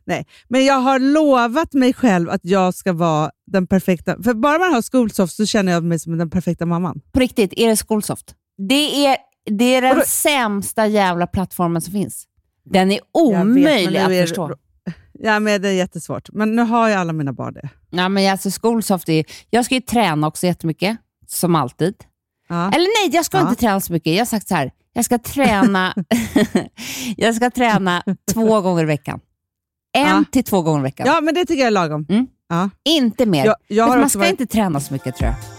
nej. Men jag har lovat mig själv att jag ska vara den perfekta... För bara man har Schoolsoft så känner jag mig som den perfekta mamman. På riktigt, är det Schoolsoft? Det är, det är den då- sämsta jävla plattformen som finns. Den är vet, omöjlig nu att är- förstå. Ja, men det är jättesvårt. Men nu har ju alla mina barn det. Ja, men alltså Schoolsoft är, jag ska ju träna också jättemycket, som alltid. Ja. Eller nej, jag ska Ja. inte träna så mycket. Jag har sagt så här, jag ska träna, jag ska träna två gånger i veckan. En Ja. till två gånger i veckan. ja, men det tycker jag är lagom. Mm. Inte mer. Jag, jag har man också ska varit... inte träna så mycket tror jag.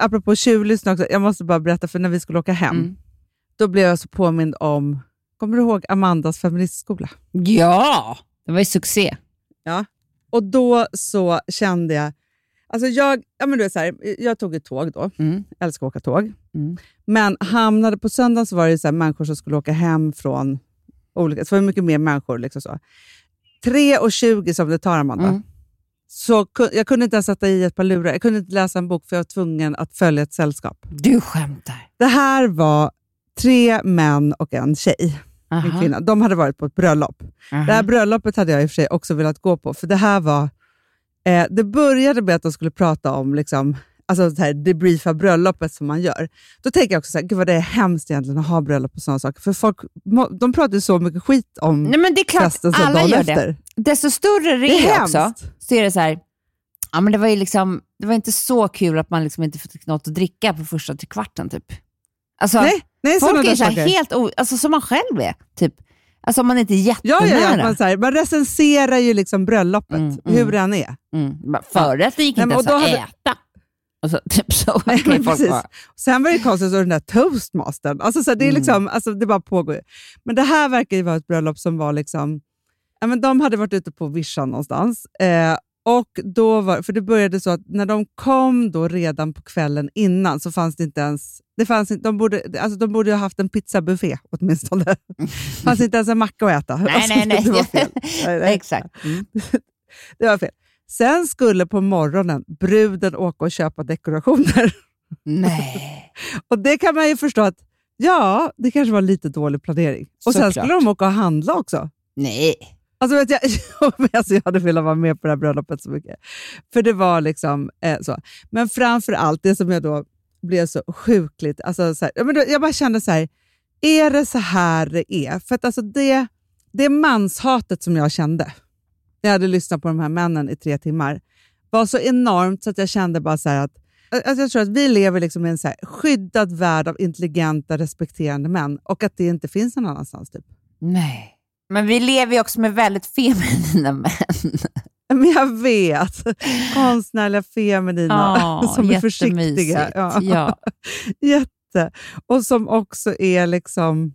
Apropå tjuvlyssna också, jag måste bara berätta, för när vi skulle åka hem, Mm. då blev jag så påmind om, kommer du ihåg Amandas feministskola? Ja, det var ju succé. Och då så kände jag, alltså jag, ja men du vet så här, jag tog ett tåg då, Mm. älskar att åka tåg. Mm. Men hamnade på söndagen så var det så människor som skulle åka hem från olika, så var det mycket mer människor. Liksom så. 3.20 som det tar, Amanda. Mm. Så jag kunde inte ens sätta i ett par lurar. Jag kunde inte läsa en bok för jag var tvungen att följa ett sällskap. Du skämtar. Det här var tre män och en tjej, en kvinna. De hade varit på ett bröllop. Aha. Det här bröllopet hade jag i och för sig också velat gå på, för det här var... Eh, det började med att de skulle prata om liksom, alltså så här, debriefa bröllopet som man gör. Då tänker jag också så här, gud vad det är hemskt egentligen att ha bröllop och sådana saker. För folk de pratar ju så mycket skit om Nej, men det är klart, festen så alla gör efter. det. Desto större det, Det är är också, så är det så här, ja, men det var ju liksom, det var inte så kul att man liksom inte fick något att dricka på första till kvarten. Typ. Alltså, Nej, nej folk är så här helt o, alltså, som man själv är. Typ. Alltså om man inte är Ja, ja, jättenära. ja, man, så här, man recenserar ju liksom bröllopet, Mm, hur mm. den är. Mm. Förrätten gick inte ens att hade- äta. Och så, typ så. Folk precis. Sen var det konstigt, så den där toastmastern. Alltså, så det, är Mm. liksom, alltså, det bara pågår ju. Men det här verkar ju vara ett bröllop som var liksom... Ja, men de hade varit ute på vischan någonstans. Eh, och då var, för det började så att när de kom då redan på kvällen innan så fanns det inte ens... Det fanns inte, de, borde, alltså, de borde ha haft en pizzabuffé åtminstone. Det fanns inte ens en macka att äta. Nej, Alltså, nej, nej. Det var fel. Nej, nej. Exakt. Mm. Det var fel. Sen skulle på morgonen bruden åka och köpa dekorationer. Nej. Och det kan man ju förstå att ja, det kanske var lite dålig planering. Och sen Såklart. skulle de åka och handla också. Nej. Alltså, vet jag, alltså jag hade velat vara med på det här bröllopet så mycket. För det var liksom eh, så. Men framför allt, det som jag då blev så sjukligt... Alltså, så här, ja, men då, jag bara kände så här, är det så här det är? För att alltså det, det manshatet som jag kände när jag hade lyssnat på de här männen i tre timmar var så enormt så att jag kände bara så att Alltså jag tror att vi lever liksom i en så skyddad värld av intelligenta, respekterande män och att det inte finns någon annanstans. Typ. Nej. Men vi lever ju också med väldigt feminina män. Men jag vet. Konstnärliga, feminina, Ja, som är försiktiga. jättemysigt. Ja. Jätte. Och som också är liksom...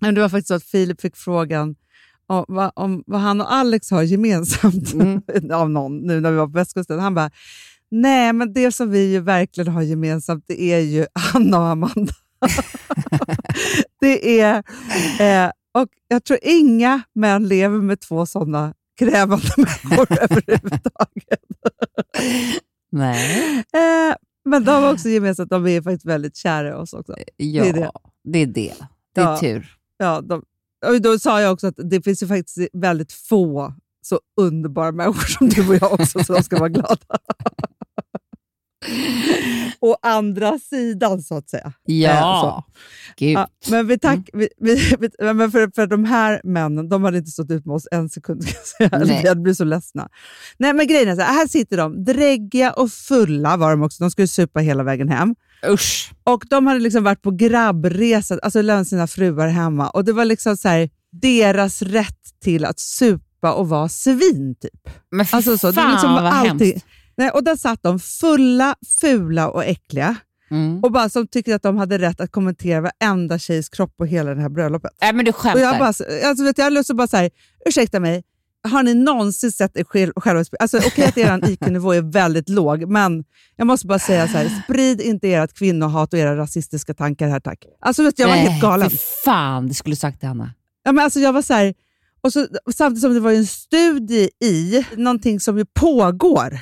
Det var faktiskt så att Filip fick frågan om vad, om vad han och Alex har gemensamt Mm. av någon nu när vi var på västkusten. Han bara, nej men det som vi ju verkligen har gemensamt det är ju Anna och Amanda. det är, eh, och jag tror inga män lever med två sådana krävande människor överhuvudtaget. Nej. Eh, men de har också gemensamt att de är faktiskt väldigt kära i oss också. Ja, Det är det. det är det. Det är Ja. tur. Ja, de, och då sa jag också att det finns ju faktiskt väldigt få så underbara människor som du och jag också, så de ska vara glada. Å andra sidan, så att säga. Ja, gud. Ja, men vi tack, Mm. vi, vi, vi, men för, för de här männen, de hade inte stått ut med oss en sekund. Ska jag säga. Hade blivit så ledsna. Nej, men grejen är så här, här sitter de, dräggiga och fulla var de också. De skulle supa hela vägen hem. Usch. Och de hade liksom varit på grabbresa, alltså lämnat sina fruar hemma. Och det var liksom så här, deras rätt till att supa och vara svin, typ. Men fy Alltså så, det fan liksom var vad alltid- hemskt. Nej, och där satt de fulla, fula och äckliga. Mm. Och bara som tyckte att de hade rätt att kommentera varenda tjejs kropp på hela det här bröllopet. Nej, men du Och skämtar. jag, bara, alltså vet jag har lust att bara så här, ursäkta mig, har ni någonsin sett er själv, själva? Alltså, Okej att er IQ-nivå är väldigt låg, men jag måste bara säga så här, sprid inte ert kvinnohat och era rasistiska tankar här tack. Alltså vet jag var Nej, helt galen. Fy fan, det skulle du sagt till Hanna. Ja, men alltså, jag var så här, och så, samtidigt som det var en studie i någonting som ju pågår.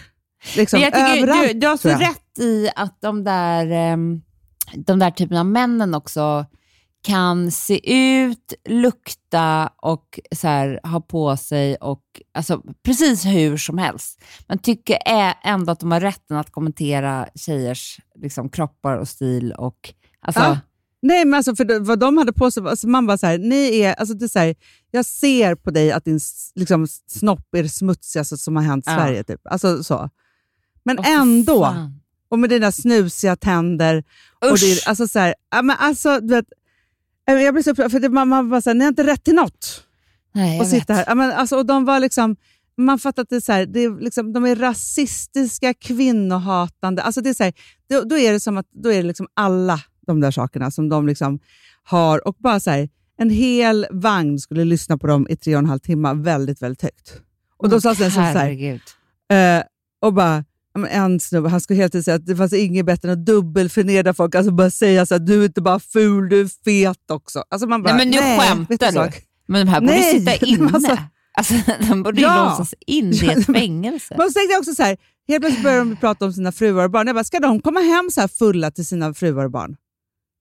Liksom, Men jag tycker, överallt, du, du har så rätt i att de där, ehm, de där typen av männen också kan se ut, lukta och så här, ha på sig och alltså, precis hur som helst. Men tycker ändå att de har rätten att kommentera tjejers liksom, kroppar och stil. Och, alltså, Ja. Nej, men alltså för vad de hade på sig, alltså man bara så här, ni är, alltså det är så här, jag ser på dig att din liksom, snopp är det smutsigaste som har hänt i Ja. Sverige. Typ. Alltså, så. Men fy ändå, fan. och med dina snusiga tänder. Och Usch. det, alltså, så här, men alltså, du vet, eh, jag blir så upprörd, för det, man, man bara så här, ni har inte rätt till något. Nej, och sitta här. Men, alltså, och de var liksom, man fattar att det är så här, det är liksom, de är rasistiska, kvinnohatande. Alltså det är så här, då, då är det som att då är det liksom alla de där sakerna som de liksom har. Och bara så här, en hel vagn skulle lyssna på dem i tre och en halv timme väldigt, väldigt högt. Och då Åh, sa sen så här, eh, och bara, en snubbe, han skulle hela tiden säga att det fanns inget bättre än att dubbelförnedra folk. Alltså bara säga så här, du är inte bara ful, du är fet också. Alltså man bara, Nej, men nu vet skämtar du. sak? Men de här borde Nej, sitta inne. alltså- Alltså, de borde Ja. låsas in i ett fängelse. Men så tänkte jag också så här, helt plötsligt började de prata om sina fruar och barn. Jag bara, ska de komma hem så här fulla till sina fruar och barn?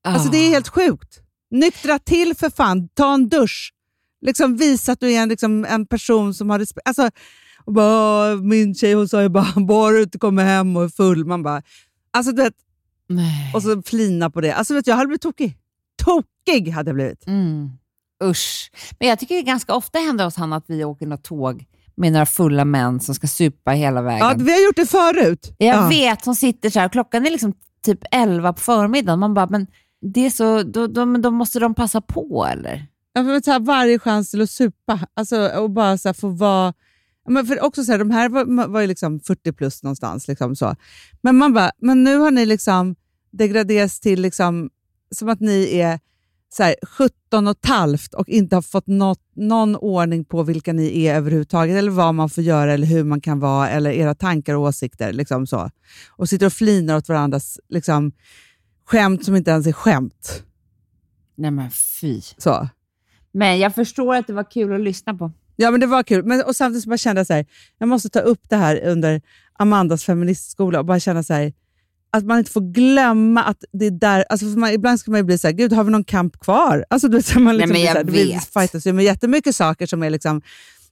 Alltså det är Ah. helt sjukt. Nyktra till för fan, ta en dusch. Liksom visa att du är en, liksom, en person som har respekt. Alltså, och bara, "Åh, min tjej hon sa ju bara, bara du inte kommer hem och är full. Man bara, alltså du vet, Nej. och så flina på det. Alltså vet du, jag hade blivit tokig. Tokig hade jag blivit. Mm. Usch. Men jag tycker det ganska ofta händer hos han att vi åker något tåg med några fulla män som ska supa hela vägen. Ja, vi har gjort det förut. jag ja. vet, som sitter så här, klockan är liksom typ 11 på förmiddagen. Man bara, men det är så, då, då, då måste de passa på eller? Ja, men så här, varje chans till att supa alltså, och bara så här, få vara... Men för också så här, de här var, var ju liksom 40 plus någonstans. Liksom så. Men man bara, men nu har ni liksom degraderats till liksom, som att ni är så här, 17 och ett halvt och inte har fått något, någon ordning på vilka ni är överhuvudtaget, eller vad man får göra, eller hur man kan vara, eller era tankar och åsikter. Liksom så. Och sitter och flinar åt varandras liksom, skämt som inte ens är skämt. Nej men fy. Så. Men jag förstår att det var kul att lyssna på. Ja, men det var kul. Men, och samtidigt så bara kände jag så här, jag måste ta upp det här under Amandas feministskola och bara känna så här, att man inte får glömma att det är där... Alltså man, ibland ska man ju bli så här, gud har vi någon kamp kvar? Alltså, du vet, man liksom Nej, men blir så jag här, vet. fightas ju med jättemycket saker som är liksom,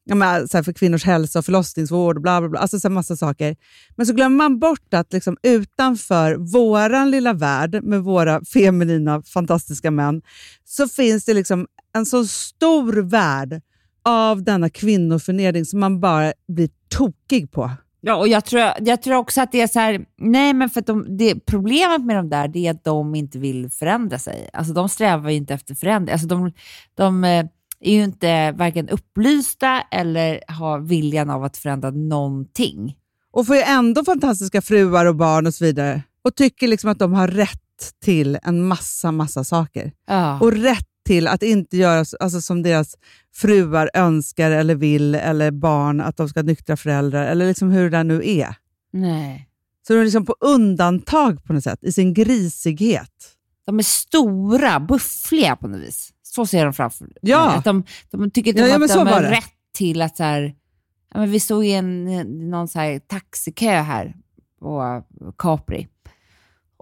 ja, men, så här, för kvinnors hälsa och förlossningsvård och bla bla bla. Alltså så här, massa saker. Men så glömmer man bort att liksom, utanför våran lilla värld med våra feminina fantastiska män så finns det liksom en så stor värld av denna kvinnoförnedring som man bara blir tokig på. Ja, och jag tror, jag tror också att det är så här, nej men för att de, det, problemet med de där det är att de inte vill förändra sig. Alltså de strävar ju inte efter förändring. Alltså de, de eh, är ju inte varken upplysta eller har viljan av att förändra någonting. Och får ju ändå fantastiska fruar och barn och så vidare. Och tycker liksom att de har rätt till en massa, massa saker. Ja. Och rätt till att inte göra alltså, som deras fruar önskar eller vill, eller barn, att de ska ha nyktra föräldrar, eller liksom hur det där nu är. Nej. Så de är liksom på undantag på något sätt, i sin grisighet. De är stora, buffliga på något vis. Så ser de framför Ja. Att de, de tycker inte Ja, om ja, att de har rätt till att så här, ja, men vi stod i en, någon så här taxikö här på Capri.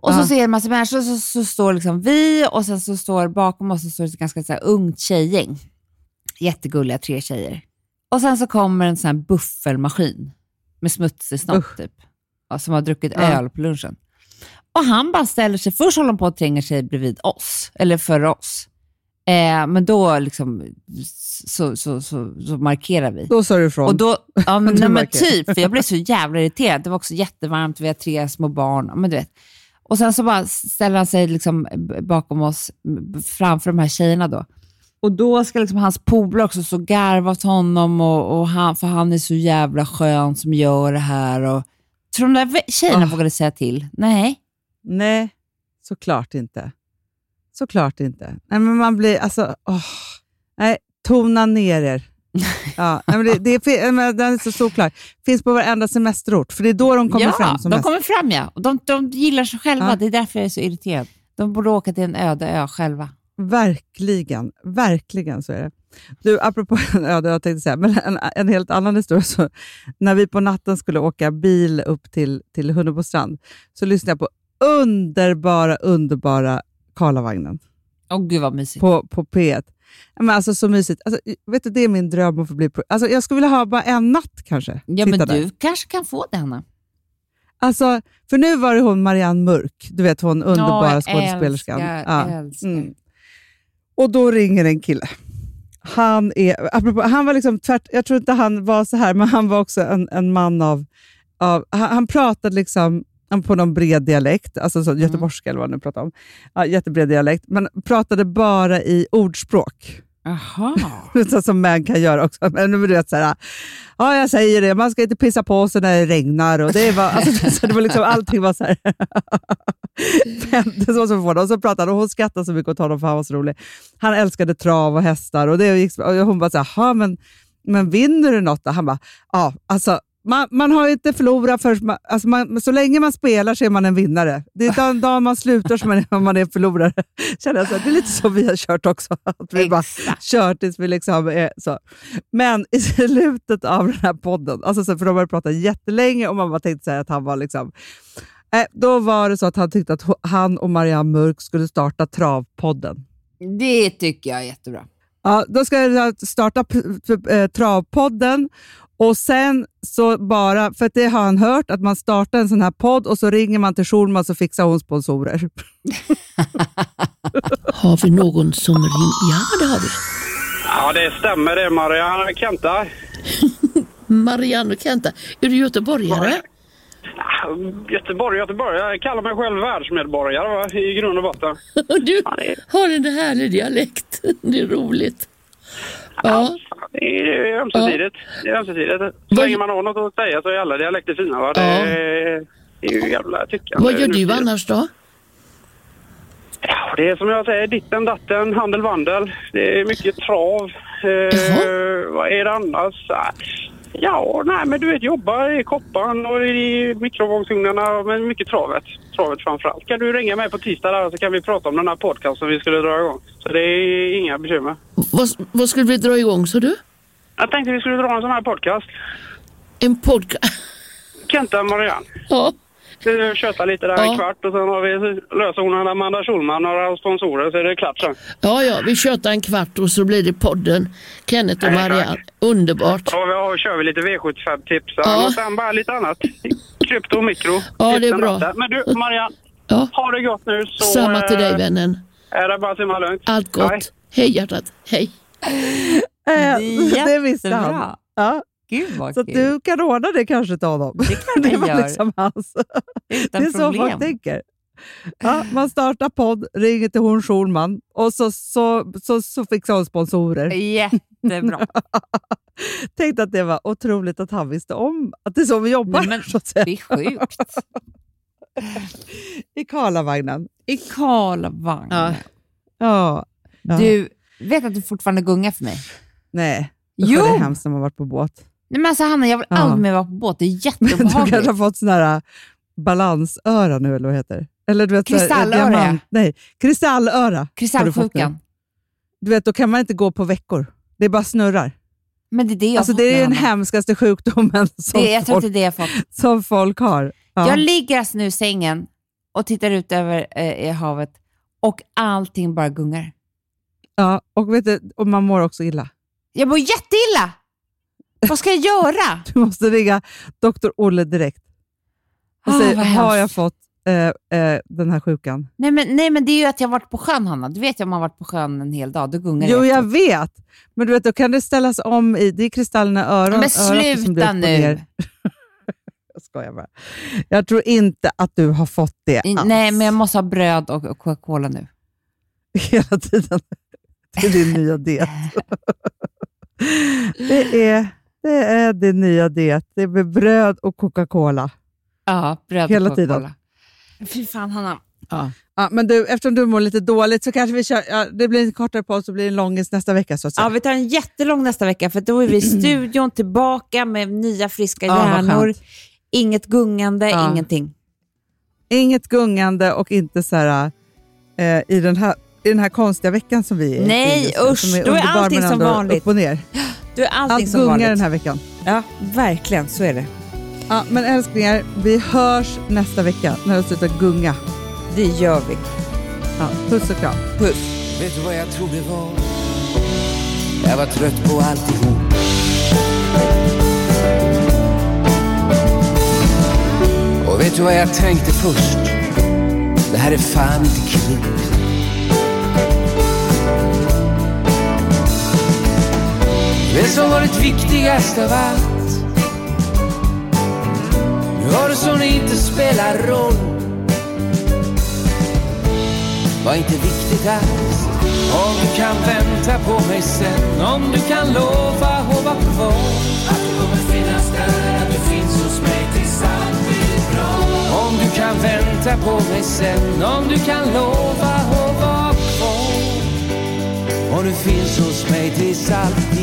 Och Ja. så ser en massa människor, så, så står liksom vi och sen så står bakom oss så står det ett ganska så här ungt tjejgäng. Jättegulliga tre tjejer. Och sen så kommer en sån här buffelmaskin med smutsig snopp Usch. typ. Och som har druckit Ja. öl på lunchen. Och han bara ställer sig, först håller han på att tränga sig bredvid oss, eller för oss. Eh, men då liksom, så, så, så, så markerar vi. Då sa du ifrån. Och då, ja, men, nej, men typ, för jag blev så jävla irriterad. Det var också jättevarmt, vi har tre små barn. Men du vet. Och sen så bara ställer han sig liksom bakom oss, framför de här tjejerna då. Och då ska liksom hans polare också så garva åt honom, och, och han, för han är så jävla skön som gör det här. Och, tror de där tjejerna Ah. vågade säga till? Nej. Nej, såklart inte. Såklart inte. Nej, men man blir, alltså, åh. Nej, tona ner er. Ja, men det, det är, men den är så solklar. Finns på varenda semesterort, för det är då de kommer ja, fram som de kommer fram ja. De, de gillar sig själva. Ja. Det är därför jag är så irriterad. De borde åka till en öde ö själva. Verkligen, verkligen så är det. Du, apropå en öde, jag tänkte säga, men en, en helt annan historia. Så, när vi på natten skulle åka bil upp till, till Hunnebostrand så lyssnade jag på underbara, underbara Karlavagnen Åh gud vad mysigt. på, på P1. Men alltså så mysigt. Alltså, vet du, det är min dröm att få bli... Alltså, jag skulle vilja ha bara en natt kanske. Ja, men Sitta du där. kanske kan få det, Hanna. Alltså, för nu var det hon Marianne Mörk, du vet hon underbara jag skådespelerskan. Älskar, Ja. älskar. Mm. Och då ringer en kille. Han, är, apropå, han var liksom tvärt, jag tror inte han var så här, men han var också en, en man av... av han, han pratade liksom på någon bred dialekt, alltså så göteborgska eller vad nu pratade om. Ja, jättebred dialekt, men pratade bara i ordspråk. Jaha. Så som män kan göra också. Men du vet, så här, ja, jag säger det, man ska inte pissa på sig när det regnar. Och det, var, alltså, så det var liksom, allting var så här. Men det var så förvånande. Och så pratade och hon skrattade så mycket åt honom för han var så rolig. Han älskade trav och hästar och, det gick, och hon bara så här, "Jaha, men, men vinner du något då? Han bara, ja, alltså man, man har inte förlorat för man, alltså man, så länge man spelar så är man en vinnare. Det är den dag man slutar som man är, man är förlorare. Känner jag så det är lite så vi har kört också. Att vi bara Exakt. kört tills vi liksom är så. Men i slutet av den här podden, alltså så, för de har pratat jättelänge och man bara tänkte säga att han var liksom... Eh, då var det så att han tyckte att han och Marianne Mörk skulle starta Travpodden. Det tycker jag är jättebra. Ja, då ska jag starta eh, Travpodden och sen så bara, för att det har han hört, att man startar en sån här podd och så ringer man till Schulman så fixar hon sponsorer. Har vi någon som ringer? Ja, det har vi. Ja, det stämmer det Marianne Kenta. Marianne och Kenta. Är du göteborgare? Göteborg, Göteborg. Jag kallar mig själv världsmedborgare va? i grund och botten. Du har en härlig dialekt. Det är roligt. Ja, det är ömsesidigt. Det är ömsesidigt. Så länge man har något att säga så är alla dialekter fina. Va? Det, är, det är ju jävla tyckande. vad gör du annars då? Ja, det är som jag säger, ditten datten, handel vandel. Det är mycket trav. Eh, vad är det annars? Ja, nej men du vet jobba i koppan och i mikrovågsugnarna men mycket travet. Travet framförallt. Kan du ringa mig på tisdag där så kan vi prata om den här podcasten vi skulle dra igång. Så det är inga bekymmer. Vad, vad skulle vi dra igång så du? Jag tänkte vi skulle dra en sån här podcast. En podcast? Kenta och Marianne. Ja. Vi köta lite där Ja. en kvart och sen har vi löser hon Amanda Schulman några sponsorer så är det klart sen. ja, ja, vi tjötar en kvart och så blir det podden. Kenneth och Marianne. Underbart. Ja, vi har, kör vi lite V75-tips Ja. och sen bara lite annat. Krypto och mikro. Ja, det är bra. Men du Marianne, Ja. ha det gott nu så Samma till dig eh, vännen. är det bara att simma lugnt. Allt gott. Hej. Hej hjärtat. Hej. Eh, Det det visste han. Ja, Gud vad så kul. du kan ordna det kanske till honom. Det kan jag göra. liksom hans. Utan det är så problem. folk tänker. Ja, man startar podd, ringer till hon Schulman och så, så, så, så fixar hon sponsorer. Jättebra. Tänkte att det var otroligt att han visste om att det är så vi jobbar. Nej, men så. Det är sjukt. I Karlavagnen. I Karlavagn. Ja. Ja. Du, vet att du fortfarande gungar för mig? Nej, jo. det är hemskt när man varit på båt. Nej, men alltså, Hanna, jag vill Ja. aldrig mer vara på båt. Det är Men du jätteobehagligt. kanske har fått sån här äh, balansöra nu, eller vad heter? Eller du vet, Kristallöra, diamant- Nej, kristallöra. Kristallsjukan. Du vet, då kan man inte gå på veckor. Det bara snurrar. Men det är det Alltså, det är den hemskaste sjukdomen som, det, Jag tror folk, det jag fått. som folk har. Ja. Jag ligger alltså nu i sängen och tittar ut över eh, havet och allting bara gungar. ja, och, vet du, och man mår också illa. Jag mår jätteilla! Vad ska jag göra? Du måste ringa doktor Olle direkt och Ah, säga, har jag fått eh, eh, den här sjukan? Nej men, nej, men det är ju att jag har varit på sjön, Hanna. Du vet ju om man har varit på sjön en hel dag, då gungar Jo, jag vet. Men du vet, då kan det ställas om i... Det är kristallerna i öron, Men sluta nu! Jag skojar bara. Jag tror inte att du har fått det I- alls. Nej, men jag måste ha bröd och, och Coca-Cola nu. Hela tiden. Det är din nya diet. Det är, det är din nya diet. Det är med bröd och Coca-Cola. Ja, bröd Hela och tiden. Coca-Cola. Fy fan, Hanna. Ja, men du, eftersom du mår lite dåligt så kanske vi kör... Ja, det blir en kortare paus och blir en långis nästa vecka. Så att säga. Ja, vi tar en jättelång nästa vecka, för då är vi i studion tillbaka med nya friska Ja, hjärnor. Inget gungande, Ja. ingenting. Inget gungande och inte så här, eh, i, den här, i den här konstiga veckan som vi är i Nej, just nu, usch, som då är allting som vanligt. Upp och ner. Du är allting Allt som gungar vanligt. den här veckan. Ja, verkligen. Så är det. Ja, men älsklingar, vi hörs nästa vecka när du slutar gunga. Det gör vi. Ja, puss och kram. Puss. Vet du vad jag tror det var? Jag var trött på alltihop Och vet du vad jag tänkte först? Det här är fan inte klokt Det som varit viktigast av allt. Nu har det som det inte spelar roll. Var inte viktigt alls. Om du kan vänta på mig sen. Om du kan lova att vara kvar Att du kommer finnas där, att du finns hos mig tills allt blir bra. Om du kan vänta på mig sen. Om du kan lova att vara kvar Om du finns hos mig tills allt blir